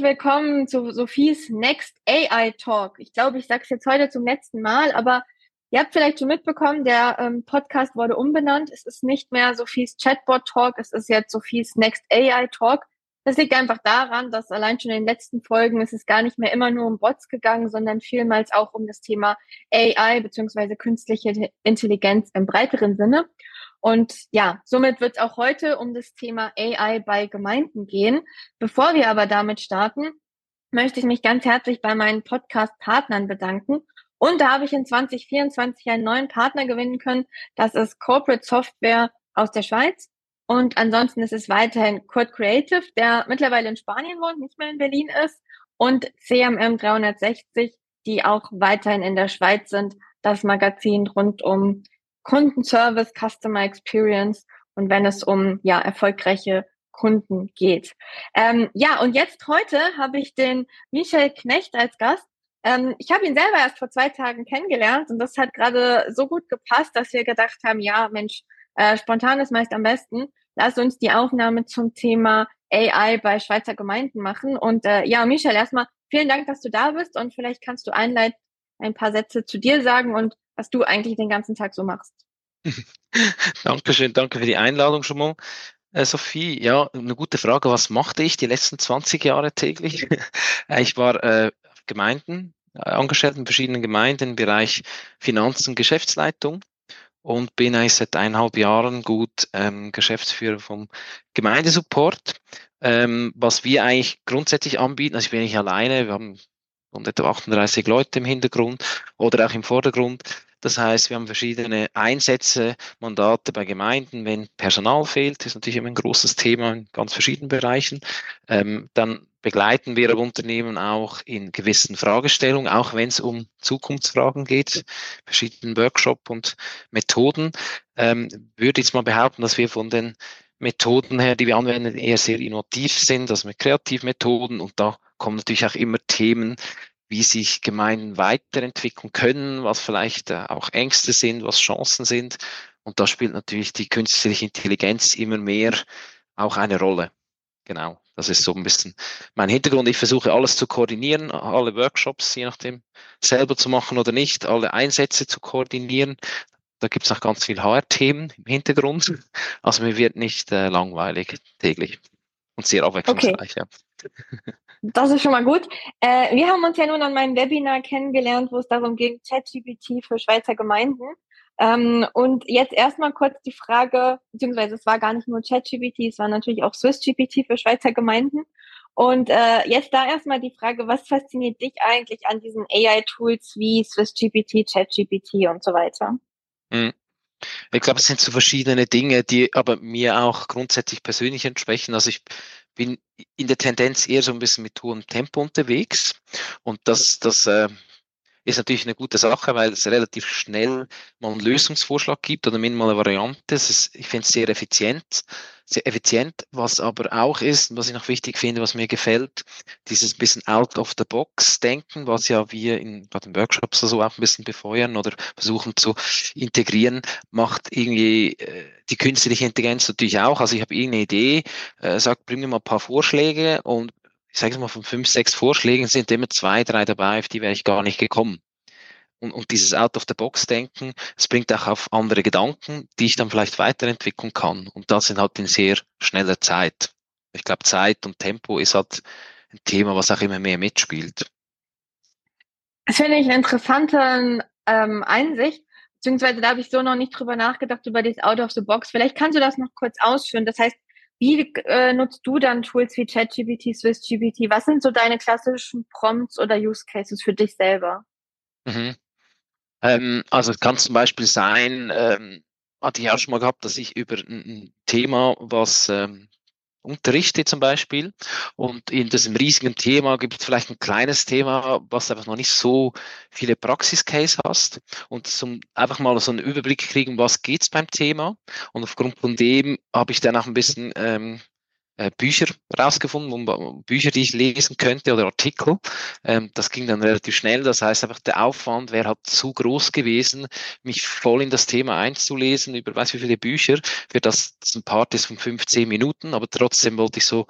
herzlich willkommen zu Sophies Next AI Talk. Ich glaube, ich sage es jetzt heute zum letzten Mal, aber ihr habt vielleicht schon mitbekommen, der ähm, Podcast wurde umbenannt. Es ist nicht mehr Sophies Chatbot Talk, es ist jetzt Sophies Next AI Talk. Das liegt einfach daran, dass allein schon in den letzten Folgen ist es gar nicht mehr immer nur um Bots gegangen, sondern vielmals auch um das Thema AI beziehungsweise künstliche Intelligenz im breiteren Sinne. Und ja, somit wird es auch heute um das Thema AI bei Gemeinden gehen. Bevor wir aber damit starten, möchte ich mich ganz herzlich bei meinen Podcast-Partnern bedanken. Und da habe ich in 2024 einen neuen Partner gewinnen können. Das ist Corporate Software aus der Schweiz. Und ansonsten ist es weiterhin Kurt Creative, der mittlerweile in Spanien wohnt, nicht mehr in Berlin ist. Und CMM 360, die auch weiterhin in der Schweiz sind. Das Magazin rund um Kundenservice, Customer Experience und wenn es um ja erfolgreiche Kunden geht. Ähm, ja, und jetzt heute habe ich den Michel Knecht als Gast. Ähm, ich habe ihn selber erst vor zwei Tagen kennengelernt und das hat gerade so gut gepasst, dass wir gedacht haben, ja, Mensch, äh, spontan ist meist am besten. Lass uns die Aufnahme zum Thema AI bei Schweizer Gemeinden machen. Und äh, ja, Michel, erstmal vielen Dank, dass du da bist und vielleicht kannst du einleitend ein paar Sätze zu dir sagen und was du eigentlich den ganzen Tag so machst. Dankeschön, danke für die Einladung schon mal. Äh, Sophie, ja, eine gute Frage. Was machte ich die letzten 20 Jahre täglich? ich war äh, Gemeinden, äh, angestellt in verschiedenen Gemeinden im Bereich Finanz- und Geschäftsleitung und bin eigentlich seit eineinhalb Jahren gut ähm, Geschäftsführer vom Gemeindesupport. Ähm, was wir eigentlich grundsätzlich anbieten, also ich bin nicht alleine, wir haben rund etwa 38 Leute im Hintergrund oder auch im Vordergrund. Das heißt, wir haben verschiedene Einsätze, Mandate bei Gemeinden, wenn Personal fehlt, ist natürlich immer ein großes Thema in ganz verschiedenen Bereichen. Ähm, dann begleiten wir Unternehmen auch in gewissen Fragestellungen, auch wenn es um Zukunftsfragen geht, verschiedenen Workshop und Methoden. Ähm, würde jetzt mal behaupten, dass wir von den Methoden her, die wir anwenden, eher sehr innovativ sind, also mit Kreativmethoden und da kommen natürlich auch immer Themen, wie sich Gemeinden weiterentwickeln können, was vielleicht äh, auch Ängste sind, was Chancen sind. Und da spielt natürlich die künstliche Intelligenz immer mehr auch eine Rolle. Genau, das ist so ein bisschen mein Hintergrund. Ich versuche alles zu koordinieren, alle Workshops, je nachdem, selber zu machen oder nicht, alle Einsätze zu koordinieren. Da gibt es auch ganz viel HR-Themen im Hintergrund. Also mir wird nicht äh, langweilig täglich und sehr abwechslungsreich. Okay. Ja. Das ist schon mal gut. Äh, wir haben uns ja nun an meinem Webinar kennengelernt, wo es darum ging, ChatGPT für Schweizer Gemeinden. Ähm, und jetzt erstmal kurz die Frage, beziehungsweise es war gar nicht nur ChatGPT, es war natürlich auch SwissGPT für Schweizer Gemeinden. Und äh, jetzt da erstmal die Frage, was fasziniert dich eigentlich an diesen AI-Tools wie SwissGPT, ChatGPT und so weiter? Mhm. Ich glaube, es sind so verschiedene Dinge, die aber mir auch grundsätzlich persönlich entsprechen. Also ich bin in der Tendenz eher so ein bisschen mit hohem Tempo unterwegs. Und das, das äh, ist natürlich eine gute Sache, weil es relativ schnell mal einen Lösungsvorschlag gibt oder minimal eine Variante. Ist, ich finde es sehr effizient, sehr effizient. Was aber auch ist, was ich noch wichtig finde, was mir gefällt, dieses bisschen out of the box denken, was ja wir in, bei den Workshops so auch ein bisschen befeuern oder versuchen zu integrieren, macht irgendwie äh, die künstliche Intelligenz natürlich auch. Also ich habe irgendeine Idee, äh, sagt, bring mir mal ein paar Vorschläge und ich sage mal, von fünf, sechs Vorschlägen sind immer zwei, drei dabei, auf die wäre ich gar nicht gekommen. Und, und dieses Out-of-the-Box-Denken, es bringt auch auf andere Gedanken, die ich dann vielleicht weiterentwickeln kann. Und das sind halt in sehr schneller Zeit. Ich glaube, Zeit und Tempo ist halt ein Thema, was auch immer mehr mitspielt. Das finde ich eine interessante ähm, Einsicht, beziehungsweise da habe ich so noch nicht drüber nachgedacht, über dieses Out of the Box. Vielleicht kannst du das noch kurz ausführen. Das heißt, wie äh, nutzt du dann Tools wie ChatGPT, SwissGPT? Was sind so deine klassischen Prompts oder Use Cases für dich selber? Mhm. Ähm, also es kann zum Beispiel sein, ähm, hatte ich auch schon mal gehabt, dass ich über ein Thema, was ähm, unterrichte zum Beispiel. Und in diesem riesigen Thema gibt es vielleicht ein kleines Thema, was einfach noch nicht so viele Praxiscase hast. Und zum einfach mal so einen Überblick kriegen, was geht's beim Thema. Und aufgrund von dem habe ich dann auch ein bisschen ähm, äh, Bücher rausgefunden, Bücher, die ich lesen könnte oder Artikel. Ähm, das ging dann relativ schnell. Das heißt einfach, der Aufwand wäre halt zu groß gewesen, mich voll in das Thema einzulesen, über weiß wie viele Bücher, für das, das ein Part ist von 15 Minuten, aber trotzdem wollte ich so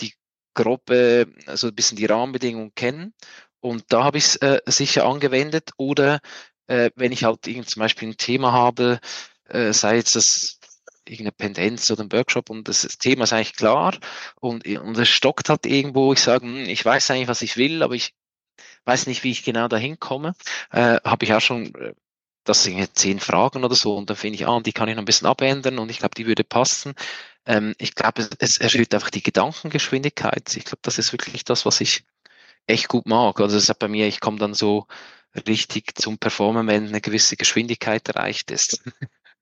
die grob äh, so ein bisschen die Rahmenbedingungen kennen. Und da habe ich es äh, sicher angewendet. Oder äh, wenn ich halt irgend zum Beispiel ein Thema habe, sei jetzt das irgendeine Pendenz oder ein Workshop und das Thema ist eigentlich klar und, und es stockt halt irgendwo, ich sage, hm, ich weiß eigentlich, was ich will, aber ich weiß nicht, wie ich genau dahin komme, äh, habe ich auch schon äh, das sind zehn Fragen oder so und dann finde ich, ah, die kann ich noch ein bisschen abändern und ich glaube, die würde passen. Ähm, ich glaube, es, es erhöht einfach die Gedankengeschwindigkeit. Ich glaube, das ist wirklich das, was ich echt gut mag. Also es ist bei mir, ich komme dann so richtig zum Performen, wenn eine gewisse Geschwindigkeit erreicht ist.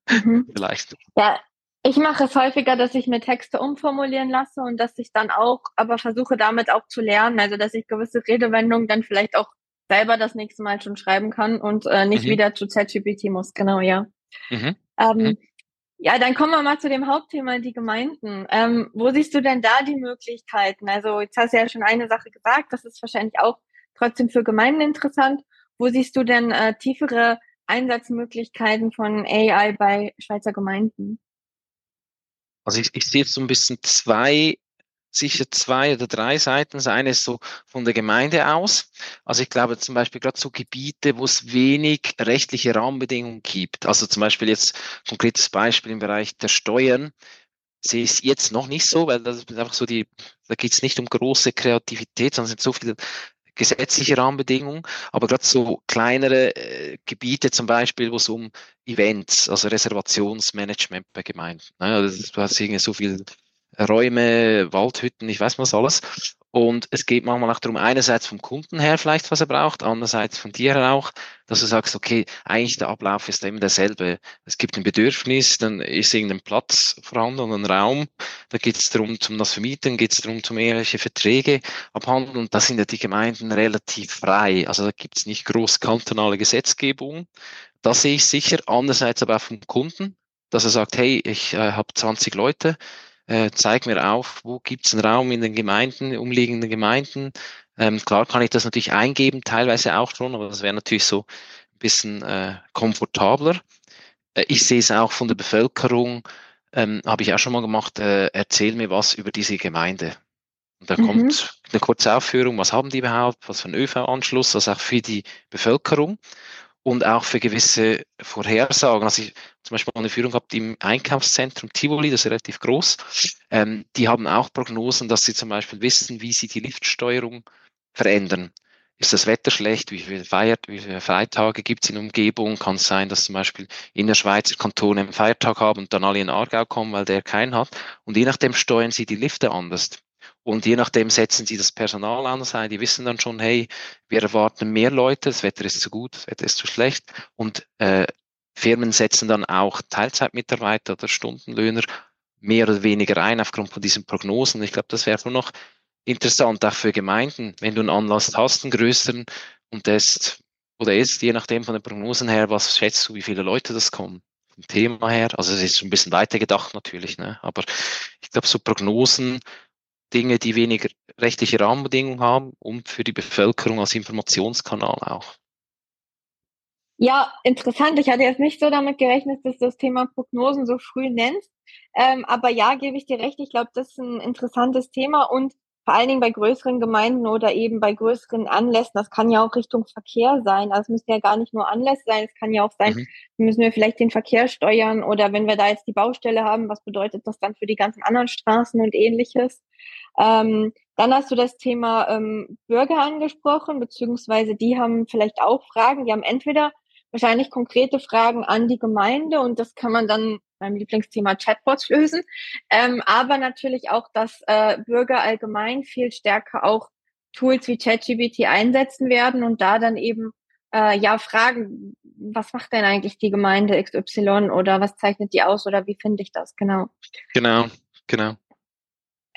Mhm. Vielleicht. Ja, ich mache es häufiger, dass ich mir Texte umformulieren lasse und dass ich dann auch, aber versuche damit auch zu lernen, also dass ich gewisse Redewendungen dann vielleicht auch selber das nächste Mal schon schreiben kann und äh, nicht mhm. wieder zu ChatGPT muss. Genau, ja. Mhm. Ähm, mhm. Ja, dann kommen wir mal zu dem Hauptthema, die Gemeinden. Ähm, wo siehst du denn da die Möglichkeiten? Also jetzt hast du ja schon eine Sache gesagt, das ist wahrscheinlich auch trotzdem für Gemeinden interessant. Wo siehst du denn äh, tiefere Einsatzmöglichkeiten von AI bei Schweizer Gemeinden? Also ich, ich sehe jetzt so ein bisschen zwei sicher zwei oder drei Seiten. Das eine ist so von der Gemeinde aus. Also ich glaube zum Beispiel gerade so Gebiete, wo es wenig rechtliche Rahmenbedingungen gibt. Also zum Beispiel jetzt konkretes Beispiel im Bereich der Steuern sehe ich es jetzt noch nicht so, weil das ist einfach so die, da geht es nicht um große Kreativität, sondern es sind so viele gesetzliche Rahmenbedingungen, aber gerade so kleinere äh, Gebiete zum Beispiel, wo es um Events, also Reservationsmanagement bei Gemeinden, ne? also, du hast irgendwie so viel Räume, Waldhütten, ich weiß was alles. Und es geht manchmal auch darum, einerseits vom Kunden her vielleicht, was er braucht, andererseits von dir auch, dass du sagst, okay, eigentlich der Ablauf ist immer derselbe. Es gibt ein Bedürfnis, dann ist irgendein Platz vorhanden und ein Raum. Da geht es darum, zum das Vermieten, geht es darum, zum ehrliche Verträge abhandeln. Und da sind ja die Gemeinden relativ frei. Also da gibt es nicht groß kantonale Gesetzgebung. Da sehe ich sicher. Andererseits aber auch vom Kunden, dass er sagt, hey, ich äh, habe 20 Leute, äh, zeig mir auf, wo gibt es einen Raum in den Gemeinden, umliegenden Gemeinden. Ähm, klar kann ich das natürlich eingeben, teilweise auch schon, aber das wäre natürlich so ein bisschen äh, komfortabler. Äh, ich sehe es auch von der Bevölkerung, ähm, habe ich auch schon mal gemacht, äh, erzähl mir was über diese Gemeinde. Und da mhm. kommt eine kurze Aufführung, was haben die überhaupt, was für ein ÖV-Anschluss, also auch für die Bevölkerung und auch für gewisse Vorhersagen. Also ich zum Beispiel eine Führung gehabt im Einkaufszentrum Tivoli, das ist relativ groß. Ähm, die haben auch Prognosen, dass sie zum Beispiel wissen, wie sie die Liftsteuerung verändern. Ist das Wetter schlecht? Wie viele, Feiert, wie viele Freitage gibt es in der Umgebung? Kann es sein, dass zum Beispiel in der Schweizer Kantone einen Feiertag haben und dann alle in Aargau kommen, weil der keinen hat? Und je nachdem steuern sie die Lifte anders. Und je nachdem setzen sie das Personal ein. Die wissen dann schon, hey, wir erwarten mehr Leute, das Wetter ist zu gut, das Wetter ist zu schlecht. Und äh, Firmen setzen dann auch Teilzeitmitarbeiter oder Stundenlöhner mehr oder weniger ein aufgrund von diesen Prognosen. Ich glaube, das wäre nur noch interessant, auch für Gemeinden, wenn du einen Anlass hast, einen größeren, und das oder ist, je nachdem von den Prognosen her, was schätzt du, wie viele Leute das kommen? Vom Thema her, also es ist ein bisschen weiter gedacht natürlich, ne? aber ich glaube, so Prognosen Dinge, die weniger rechtliche Rahmenbedingungen haben und für die Bevölkerung als Informationskanal auch. Ja, interessant. Ich hatte jetzt nicht so damit gerechnet, dass du das Thema Prognosen so früh nennst. Ähm, aber ja, gebe ich dir recht. Ich glaube, das ist ein interessantes Thema und vor allen Dingen bei größeren Gemeinden oder eben bei größeren Anlässen, das kann ja auch Richtung Verkehr sein. Also es müssen ja gar nicht nur Anlässe sein, es kann ja auch sein, mhm. müssen wir vielleicht den Verkehr steuern oder wenn wir da jetzt die Baustelle haben, was bedeutet das dann für die ganzen anderen Straßen und ähnliches? Ähm, dann hast du das Thema ähm, Bürger angesprochen, beziehungsweise die haben vielleicht auch Fragen, die haben entweder wahrscheinlich konkrete Fragen an die Gemeinde und das kann man dann beim Lieblingsthema Chatbots lösen. Ähm, aber natürlich auch, dass äh, Bürger allgemein viel stärker auch Tools wie ChatGPT einsetzen werden und da dann eben äh, ja fragen, was macht denn eigentlich die Gemeinde XY oder was zeichnet die aus oder wie finde ich das genau? Genau, genau.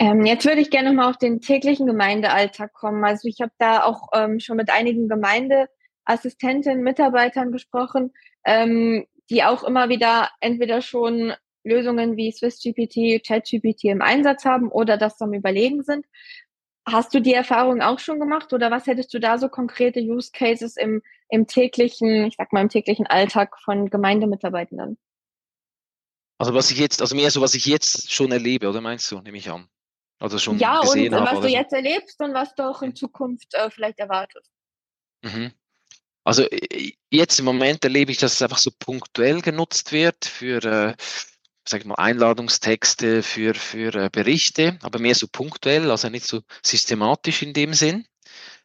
Ähm, jetzt würde ich gerne mal auf den täglichen Gemeindealltag kommen. Also ich habe da auch ähm, schon mit einigen Gemeindeassistentinnen, Mitarbeitern gesprochen, ähm, die auch immer wieder entweder schon Lösungen wie SwissGPT, ChatGPT im Einsatz haben oder das am Überlegen sind. Hast du die Erfahrung auch schon gemacht oder was hättest du da so konkrete Use Cases im, im täglichen, ich sag mal, im täglichen Alltag von Gemeindemitarbeitenden? Also was ich jetzt, also mehr so, was ich jetzt schon erlebe, oder meinst du, nehme ich an? Also schon ja, gesehen und habe. was du jetzt erlebst und was du auch in Zukunft äh, vielleicht erwartest. Mhm. Also jetzt im Moment erlebe ich, dass es einfach so punktuell genutzt wird für, äh, sag ich mal, Einladungstexte, für, für äh, Berichte, aber mehr so punktuell, also nicht so systematisch in dem Sinn.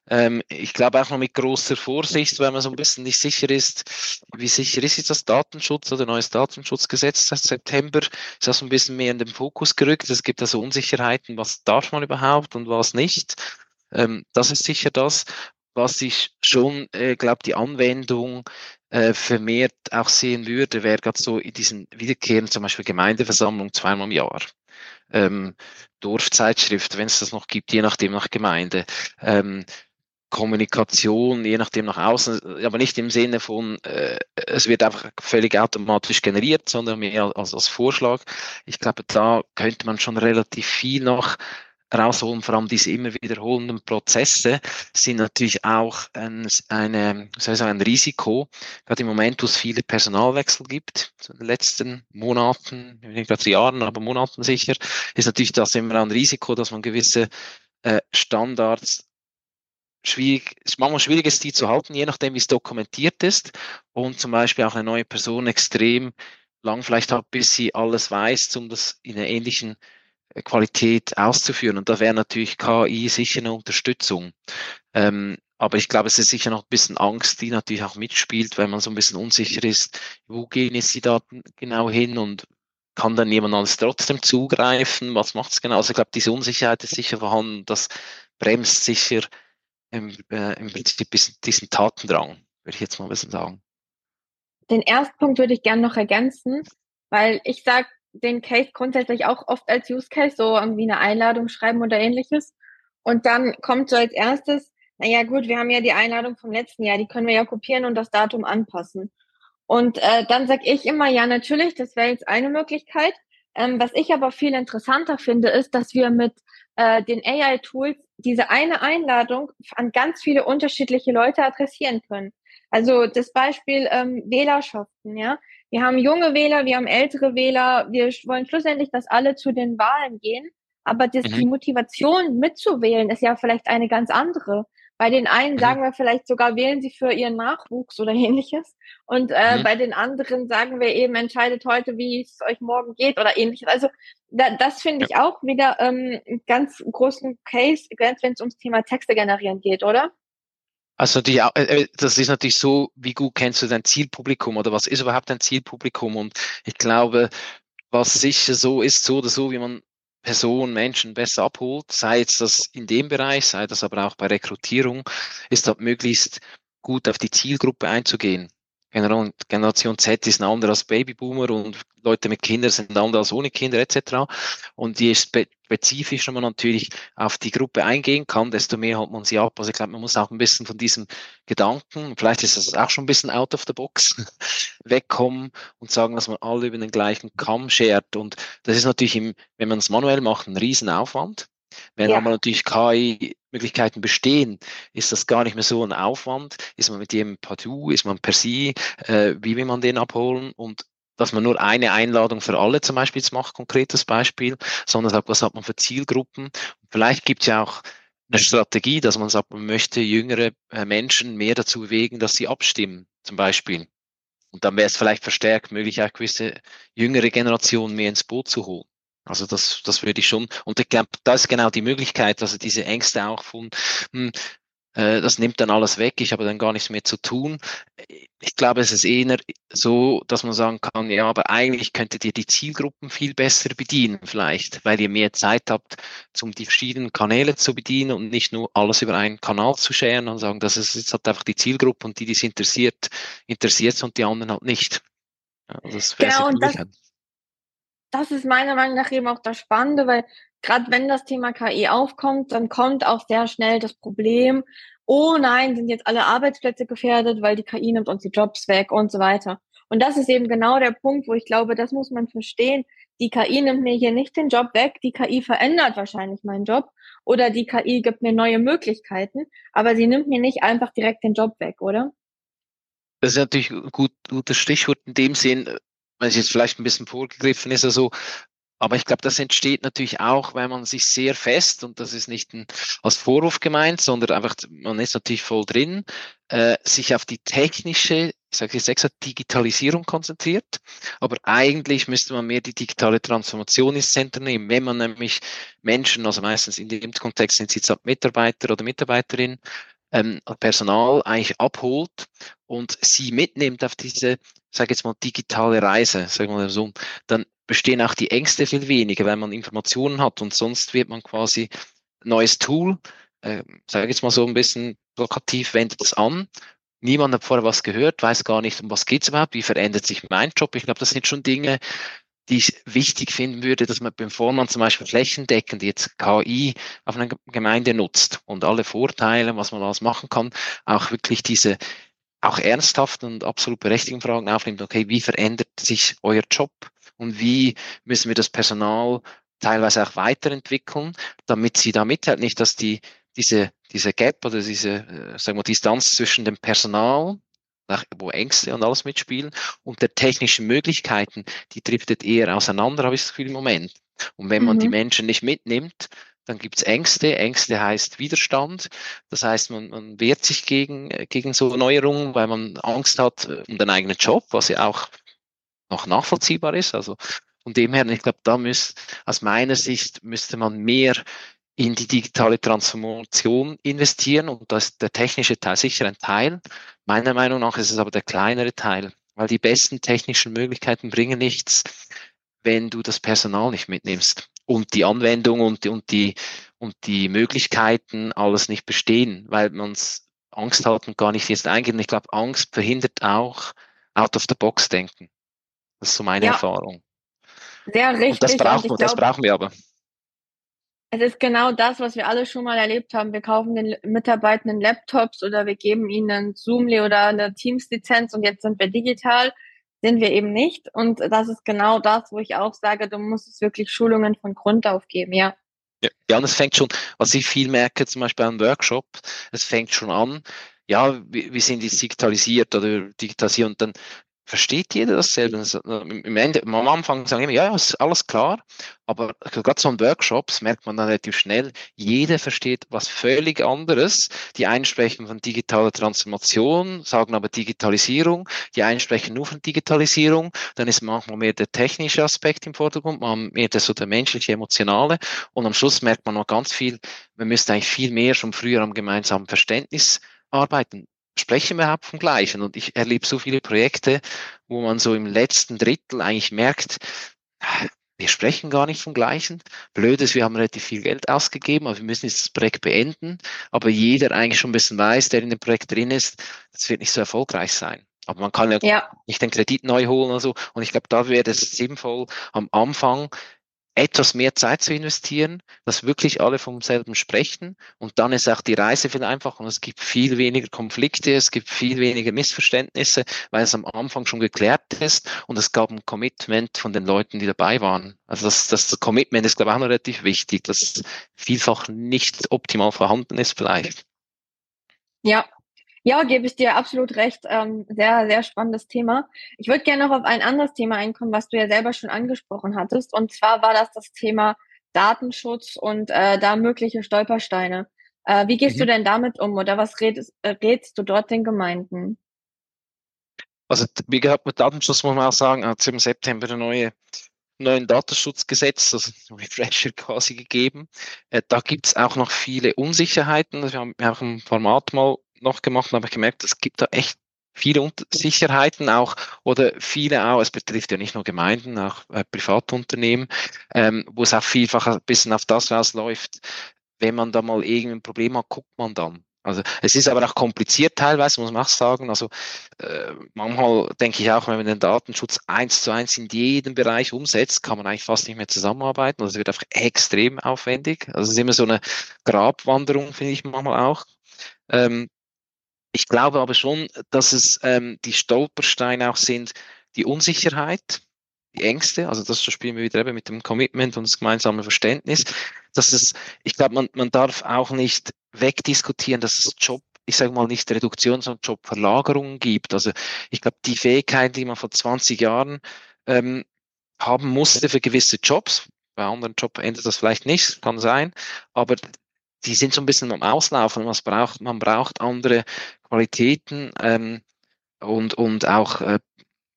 Ähm, ich glaube auch noch mit großer Vorsicht, weil man so ein bisschen nicht sicher ist, wie sicher ist jetzt das Datenschutz oder neues Datenschutzgesetz seit September, ist das ein bisschen mehr in den Fokus gerückt. Es gibt also Unsicherheiten, was darf man überhaupt und was nicht. Ähm, das ist sicher das, was ich schon, äh, glaube die Anwendung äh, vermehrt auch sehen würde, wäre gerade so in diesen wiederkehrenden, zum Beispiel Gemeindeversammlung zweimal im Jahr. Ähm, Dorfzeitschrift, wenn es das noch gibt, je nachdem nach Gemeinde. Ähm, Kommunikation, je nachdem nach außen, aber nicht im Sinne von, äh, es wird einfach völlig automatisch generiert, sondern mehr als, als Vorschlag. Ich glaube, da könnte man schon relativ viel noch rausholen, vor allem diese immer wiederholenden Prozesse sind natürlich auch ein, eine, sagen, ein Risiko, gerade im Moment, wo es viele Personalwechsel gibt, in den letzten Monaten, nicht gerade Jahren, aber Monaten sicher, ist natürlich das immer ein Risiko, dass man gewisse äh, Standards schwierig, manchmal schwierig ist, die zu halten, je nachdem, wie es dokumentiert ist und zum Beispiel auch eine neue Person extrem lang vielleicht hat, bis sie alles weiß, um das in einer ähnlichen äh, Qualität auszuführen. Und da wäre natürlich KI sicher eine Unterstützung. Ähm, aber ich glaube, es ist sicher noch ein bisschen Angst, die natürlich auch mitspielt, weil man so ein bisschen unsicher ist, wo gehen jetzt die Daten genau hin und kann dann jemand anderes trotzdem zugreifen? Was macht es genau? Also ich glaube, diese Unsicherheit ist sicher vorhanden. Das bremst sicher im, äh, im Prinzip diesen Tatendrang, würde ich jetzt mal ein bisschen sagen. Den ersten Punkt würde ich gerne noch ergänzen, weil ich sage den Case grundsätzlich auch oft als Use Case, so irgendwie eine Einladung schreiben oder ähnliches. Und dann kommt so als erstes, naja gut, wir haben ja die Einladung vom letzten Jahr, die können wir ja kopieren und das Datum anpassen. Und äh, dann sage ich immer, ja natürlich, das wäre jetzt eine Möglichkeit. Ähm, was ich aber viel interessanter finde, ist, dass wir mit äh, den AI-Tools diese eine Einladung an ganz viele unterschiedliche Leute adressieren können. Also das Beispiel ähm, Wählerschaften, ja. Wir haben junge Wähler, wir haben ältere Wähler. Wir wollen schlussendlich, dass alle zu den Wahlen gehen. Aber das, mhm. die Motivation mitzuwählen ist ja vielleicht eine ganz andere. Bei den einen mhm. sagen wir vielleicht sogar, wählen sie für ihren Nachwuchs oder ähnliches. Und äh, mhm. bei den anderen sagen wir eben, entscheidet heute, wie es euch morgen geht oder ähnliches. Also da, das finde ich auch wieder ähm, ganz großen Case, wenn es ums Thema Texte generieren geht, oder? Also die, äh, äh, das ist natürlich so, wie gut kennst du dein Zielpublikum oder was ist überhaupt dein Zielpublikum? Und ich glaube, was sicher so ist, so oder so, wie man Personen, Menschen besser abholt, sei es das in dem Bereich, sei das aber auch bei Rekrutierung, ist dort möglichst gut auf die Zielgruppe einzugehen. Generation Z ist ein anderer als Babyboomer und Leute mit Kindern sind ein anderer als ohne Kinder etc. Und je spezifischer man natürlich auf die Gruppe eingehen kann, desto mehr holt man sie ab. Also ich glaube, man muss auch ein bisschen von diesem Gedanken, vielleicht ist das auch schon ein bisschen out of the box, wegkommen und sagen, dass man alle über den gleichen Kamm schert. Und das ist natürlich, im, wenn man es manuell macht, ein Riesenaufwand. Wenn ja. aber natürlich KI-Möglichkeiten bestehen, ist das gar nicht mehr so ein Aufwand. Ist man mit jedem Du, ist man per Sie, äh, wie will man den abholen? Und dass man nur eine Einladung für alle zum Beispiel jetzt macht, konkretes Beispiel, sondern sagt, was hat man für Zielgruppen? Vielleicht gibt es ja auch eine Strategie, dass man sagt, man möchte jüngere äh, Menschen mehr dazu bewegen, dass sie abstimmen, zum Beispiel. Und dann wäre es vielleicht verstärkt möglich, auch gewisse jüngere Generationen mehr ins Boot zu holen. Also das, das würde ich schon, und ich glaube, da ist genau die Möglichkeit, also diese Ängste auch von, hm, äh, das nimmt dann alles weg, ich habe dann gar nichts mehr zu tun. Ich glaube, es ist eher so, dass man sagen kann, ja, aber eigentlich könntet ihr die Zielgruppen viel besser bedienen, vielleicht, weil ihr mehr Zeit habt, um die verschiedenen Kanäle zu bedienen und nicht nur alles über einen Kanal zu scheren und sagen, das ist jetzt halt einfach die Zielgruppe und die, die es interessiert, interessiert und die anderen halt nicht. Ja, das genau, und das, das ist meiner Meinung nach eben auch das Spannende, weil gerade wenn das Thema KI aufkommt, dann kommt auch sehr schnell das Problem, oh nein, sind jetzt alle Arbeitsplätze gefährdet, weil die KI nimmt uns die Jobs weg und so weiter. Und das ist eben genau der Punkt, wo ich glaube, das muss man verstehen. Die KI nimmt mir hier nicht den Job weg, die KI verändert wahrscheinlich meinen Job oder die KI gibt mir neue Möglichkeiten, aber sie nimmt mir nicht einfach direkt den Job weg, oder? Das ist natürlich ein gut, gutes Stichwort in dem Sinn, wenn es jetzt vielleicht ein bisschen vorgegriffen ist, also Aber ich glaube, das entsteht natürlich auch, wenn man sich sehr fest, und das ist nicht ein, als Vorwurf gemeint, sondern einfach, man ist natürlich voll drin, äh, sich auf die technische, ich sage jetzt extra, Digitalisierung konzentriert. Aber eigentlich müsste man mehr die digitale Transformation ins Zentrum nehmen. Wenn man nämlich Menschen, also meistens in dem Kontext sind sie jetzt Mitarbeiter oder Mitarbeiterin, ähm, Personal eigentlich abholt und sie mitnimmt auf diese, sage jetzt mal, digitale Reise, sagen wir mal so, dann bestehen auch die Ängste viel weniger, weil man Informationen hat und sonst wird man quasi neues Tool, äh, sage jetzt mal so ein bisschen plakativ, wendet es an. Niemand hat vorher was gehört, weiß gar nicht, um was geht es überhaupt, wie verändert sich mein Job. Ich glaube, das sind schon Dinge, die ich wichtig finden würde, dass man, bevor man zum Beispiel flächendeckend jetzt KI auf einer Gemeinde nutzt und alle Vorteile, was man alles machen kann, auch wirklich diese auch ernsthaften und absolut berechtigten Fragen aufnimmt, okay, wie verändert sich euer Job und wie müssen wir das Personal teilweise auch weiterentwickeln, damit sie da mithalten, nicht, dass die, diese, diese Gap oder diese, äh, sagen wir, Distanz zwischen dem Personal wo Ängste und alles mitspielen und der technischen Möglichkeiten, die driftet eher auseinander, habe ich das Gefühl im Moment. Und wenn man mhm. die Menschen nicht mitnimmt, dann gibt's Ängste. Ängste heißt Widerstand. Das heißt, man, man wehrt sich gegen, gegen so Neuerungen, weil man Angst hat äh, um den eigenen Job, was ja auch noch nachvollziehbar ist. Also von dem her, ich glaube, da müsste, aus meiner Sicht müsste man mehr in die digitale Transformation investieren und das ist der technische Teil sicher ein Teil. Meiner Meinung nach ist es aber der kleinere Teil, weil die besten technischen Möglichkeiten bringen nichts, wenn du das Personal nicht mitnimmst und die Anwendung und, die, und, die, und die Möglichkeiten alles nicht bestehen, weil man Angst hat und gar nicht jetzt eingeht. Und ich glaube, Angst verhindert auch out of the box denken. Das ist so meine ja. Erfahrung. Sehr richtig. Und das brauchen, und das brauchen wir aber. Es ist genau das, was wir alle schon mal erlebt haben. Wir kaufen den Mitarbeitenden Laptops oder wir geben ihnen Zoomly oder eine Teams-Lizenz und jetzt sind wir digital. Sind wir eben nicht. Und das ist genau das, wo ich auch sage, du musst es wirklich Schulungen von Grund auf geben, ja. Ja, und es fängt schon, was ich viel merke, zum Beispiel beim Workshop, es fängt schon an, ja, wir sind jetzt digitalisiert oder digitalisiert und dann versteht jeder dasselbe. Im Ende, am Anfang sagen immer, ja, ist alles klar, aber gerade so in Workshops merkt man dann relativ schnell, jeder versteht was völlig anderes. Die einen sprechen von digitaler Transformation, sagen aber Digitalisierung, die einen sprechen nur von Digitalisierung, dann ist manchmal mehr der technische Aspekt im Vordergrund, man mehr der, so der menschliche, emotionale und am Schluss merkt man noch ganz viel, man müsste eigentlich viel mehr schon früher am gemeinsamen Verständnis arbeiten sprechen wir überhaupt vom Gleichen? Und ich erlebe so viele Projekte, wo man so im letzten Drittel eigentlich merkt, wir sprechen gar nicht vom Gleichen. Blöd ist, wir haben relativ viel Geld ausgegeben, aber wir müssen jetzt das Projekt beenden. Aber jeder eigentlich schon ein bisschen weiß, der in dem Projekt drin ist, das wird nicht so erfolgreich sein. Aber man kann ja, ja. nicht den Kredit neu holen oder so. Und ich glaube, da wäre es sinnvoll, am Anfang etwas mehr Zeit zu investieren, dass wirklich alle vom selben sprechen und dann ist auch die Reise viel einfacher und es gibt viel weniger Konflikte, es gibt viel weniger Missverständnisse, weil es am Anfang schon geklärt ist und es gab ein Commitment von den Leuten, die dabei waren. Also das, das Commitment ist, glaube ich, auch noch relativ wichtig, dass vielfach nicht optimal vorhanden ist vielleicht. Ja, ja, gebe ich dir absolut recht. Ähm, sehr, sehr spannendes Thema. Ich würde gerne noch auf ein anderes Thema einkommen, was du ja selber schon angesprochen hattest. Und zwar war das das Thema Datenschutz und äh, da mögliche Stolpersteine. Äh, wie gehst mhm. du denn damit um oder was rätst, äh, rätst du dort den Gemeinden? Also wie gehabt mit Datenschutz muss man auch sagen, hat es im September eine neue neuen Datenschutzgesetz, also Refresher quasi gegeben. Äh, da gibt es auch noch viele Unsicherheiten. Also wir haben auch ein Format mal noch gemacht und habe gemerkt, es gibt da echt viele Unsicherheiten auch oder viele auch, es betrifft ja nicht nur Gemeinden, auch äh, Privatunternehmen, ähm, wo es auch vielfach ein bisschen auf das rausläuft, wenn man da mal irgendein Problem hat, guckt man dann. Also es ist aber auch kompliziert teilweise, muss man auch sagen. Also äh, manchmal denke ich auch, wenn man den Datenschutz eins zu eins in jedem Bereich umsetzt, kann man eigentlich fast nicht mehr zusammenarbeiten. Also es wird einfach extrem aufwendig. Also es ist immer so eine Grabwanderung, finde ich manchmal auch. Ähm, ich glaube aber schon, dass es ähm, die Stolpersteine auch sind, die Unsicherheit, die Ängste, also das spielen wir wieder eben mit dem Commitment und das gemeinsame Verständnis, dass es, ich glaube, man, man darf auch nicht wegdiskutieren, dass es Job ich sage mal nicht Reduktion, sondern Jobverlagerungen gibt. Also ich glaube, die Fähigkeit, die man vor 20 Jahren ähm, haben musste für gewisse Jobs. Bei anderen Jobs endet das vielleicht nicht, kann sein, aber die sind so ein bisschen am Auslaufen. Was braucht, man braucht andere Qualitäten ähm, und, und auch äh,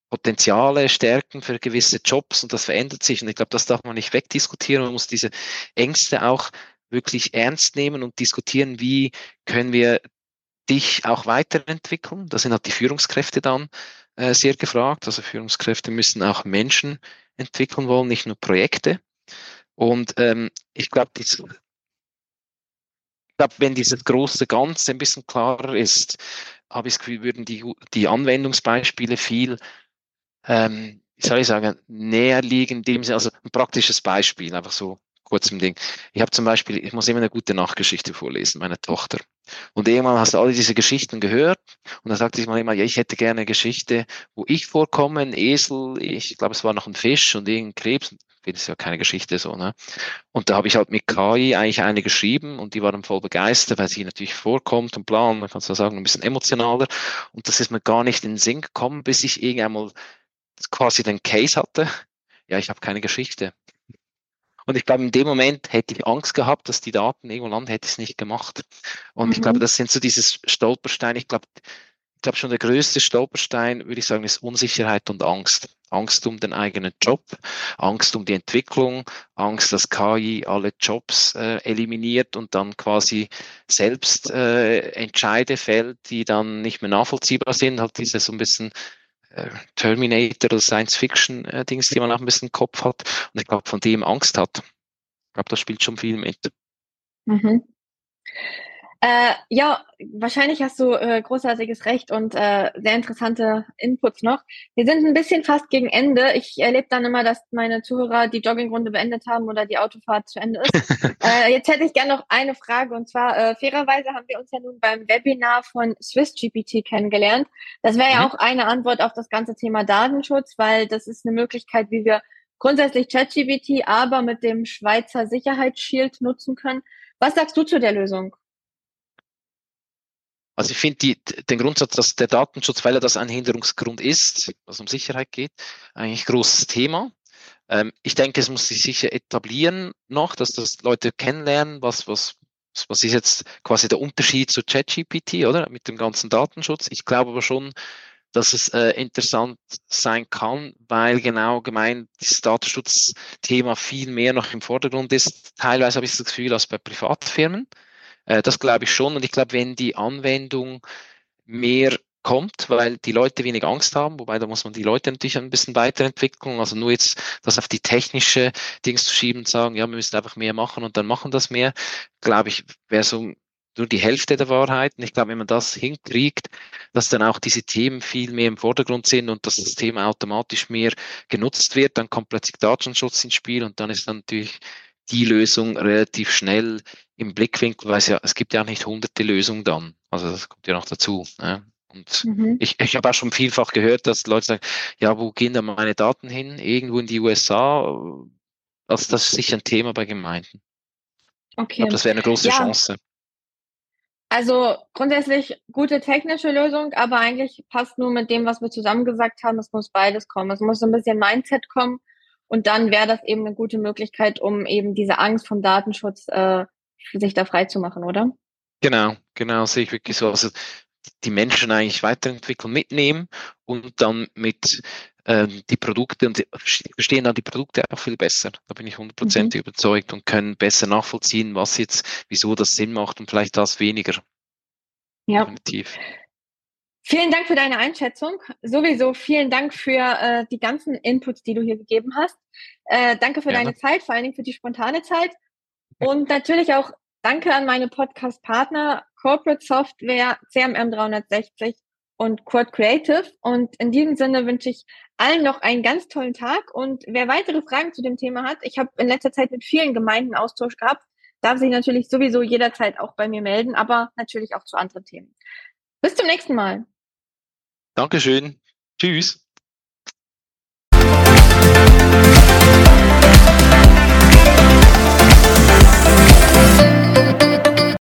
Potenziale, Stärken für gewisse Jobs und das verändert sich. Und ich glaube, das darf man nicht wegdiskutieren. Man muss diese Ängste auch wirklich ernst nehmen und diskutieren, wie können wir dich auch weiterentwickeln. Da sind halt die Führungskräfte dann äh, sehr gefragt. Also Führungskräfte müssen auch Menschen entwickeln wollen, nicht nur Projekte. Und ähm, ich glaube, glaube, wenn dieses große Ganze ein bisschen klarer ist, habe ich das Gefühl, würden die, die Anwendungsbeispiele viel ähm, wie soll ich sagen, näher liegen, dem Sinne, also ein praktisches Beispiel, einfach so kurz im Ding. Ich habe zum Beispiel, ich muss immer eine gute Nachgeschichte vorlesen, meine Tochter. Und irgendwann hast du alle diese Geschichten gehört und dann sagte ich mal immer, ja, ich hätte gerne eine Geschichte, wo ich vorkomme, ein Esel, ich glaube, es war noch ein Fisch und irgendein Krebs. Das ist ja keine Geschichte so, ne? Und da habe ich halt mit KI eigentlich eine geschrieben und die waren voll begeistert, weil sie natürlich vorkommt und bla, und man kann so sagen, ein bisschen emotionaler. Und das ist mir gar nicht in den Sinn gekommen, bis ich irgendwann mal quasi den Case hatte, ja, ich habe keine Geschichte. Und ich glaube, in dem Moment hätte ich Angst gehabt, dass die Daten irgendwo landen, hätte ich es nicht gemacht. Und mhm. ich glaube, das sind so dieses Stolperstein. Ich glaube, ich glaube schon der größte Stolperstein, würde ich sagen, ist Unsicherheit und Angst. Angst um den eigenen Job, Angst um die Entwicklung, Angst, dass KI alle Jobs äh, eliminiert und dann quasi selbst äh, Entscheide fällt, die dann nicht mehr nachvollziehbar sind. Halt diese so ein bisschen äh, Terminator oder Science-Fiction-Dings, die man auch ein bisschen im Kopf hat und ich glaube, von dem Angst hat. Ich glaube, das spielt schon viel mit. Mhm. Äh, ja, wahrscheinlich hast du äh, großartiges Recht und äh, sehr interessante Inputs noch. Wir sind ein bisschen fast gegen Ende. Ich erlebe dann immer, dass meine Zuhörer die Joggingrunde beendet haben oder die Autofahrt zu Ende ist. äh, jetzt hätte ich gerne noch eine Frage und zwar, äh, fairerweise haben wir uns ja nun beim Webinar von SwissGPT kennengelernt. Das wäre ja mhm. auch eine Antwort auf das ganze Thema Datenschutz, weil das ist eine Möglichkeit, wie wir grundsätzlich ChatGPT aber mit dem Schweizer Sicherheitsschild nutzen können. Was sagst du zu der Lösung? Also ich finde den Grundsatz, dass der Datenschutz, weil er das ein Hinderungsgrund ist, was um Sicherheit geht, eigentlich großes Thema. Ähm, ich denke, es muss sich sicher etablieren noch, dass das Leute kennenlernen, was, was, was ist jetzt quasi der Unterschied zu ChatGPT, oder? Mit dem ganzen Datenschutz. Ich glaube aber schon, dass es äh, interessant sein kann, weil genau gemeint das Datenschutzthema viel mehr noch im Vordergrund ist. Teilweise habe ich das Gefühl, als bei Privatfirmen. Äh, das glaube ich schon. Und ich glaube, wenn die Anwendung mehr kommt, weil die Leute wenig Angst haben, wobei da muss man die Leute natürlich ein bisschen weiterentwickeln. Also nur jetzt das auf die technische Dings zu schieben und sagen, ja, wir müssen einfach mehr machen und dann machen das mehr, glaube ich, wäre so nur die Hälfte der Wahrheit. Und ich glaube, wenn man das hinkriegt, dass dann auch diese Themen viel mehr im Vordergrund sind und dass das Thema automatisch mehr genutzt wird, dann kommt plötzlich Datenschutz ins Spiel und dann ist dann natürlich die Lösung relativ schnell im Blickwinkel, weil es ja, es gibt ja auch nicht hunderte Lösungen dann. Also das kommt ja noch dazu. Ne? Und mhm. ich, ich habe auch schon vielfach gehört, dass Leute sagen, ja, wo gehen da meine Daten hin? Irgendwo in die USA. Also das ist sicher ein Thema bei Gemeinden. Okay. Ich glaube, das wäre eine große ja. Chance. Also grundsätzlich gute technische Lösung, aber eigentlich passt nur mit dem, was wir zusammen gesagt haben, es muss beides kommen. Es muss ein bisschen Mindset kommen und dann wäre das eben eine gute Möglichkeit, um eben diese Angst vom Datenschutz äh, sich da frei zu machen, oder? Genau, genau, sehe ich wirklich so. Also die Menschen eigentlich weiterentwickeln, mitnehmen und dann mit ähm, die Produkte und verstehen dann die Produkte auch viel besser. Da bin ich hundertprozentig mhm. überzeugt und können besser nachvollziehen, was jetzt, wieso das Sinn macht und vielleicht das weniger. Ja. Definitiv. Vielen Dank für deine Einschätzung. Sowieso vielen Dank für äh, die ganzen Inputs, die du hier gegeben hast. Äh, danke für Gerne. deine Zeit, vor allen Dingen für die spontane Zeit. Und natürlich auch danke an meine Podcast-Partner Corporate Software, CMM 360 und Quad Creative. Und in diesem Sinne wünsche ich allen noch einen ganz tollen Tag. Und wer weitere Fragen zu dem Thema hat, ich habe in letzter Zeit mit vielen Gemeinden Austausch gehabt, darf sich natürlich sowieso jederzeit auch bei mir melden, aber natürlich auch zu anderen Themen. Bis zum nächsten Mal. Dankeschön. Tschüss.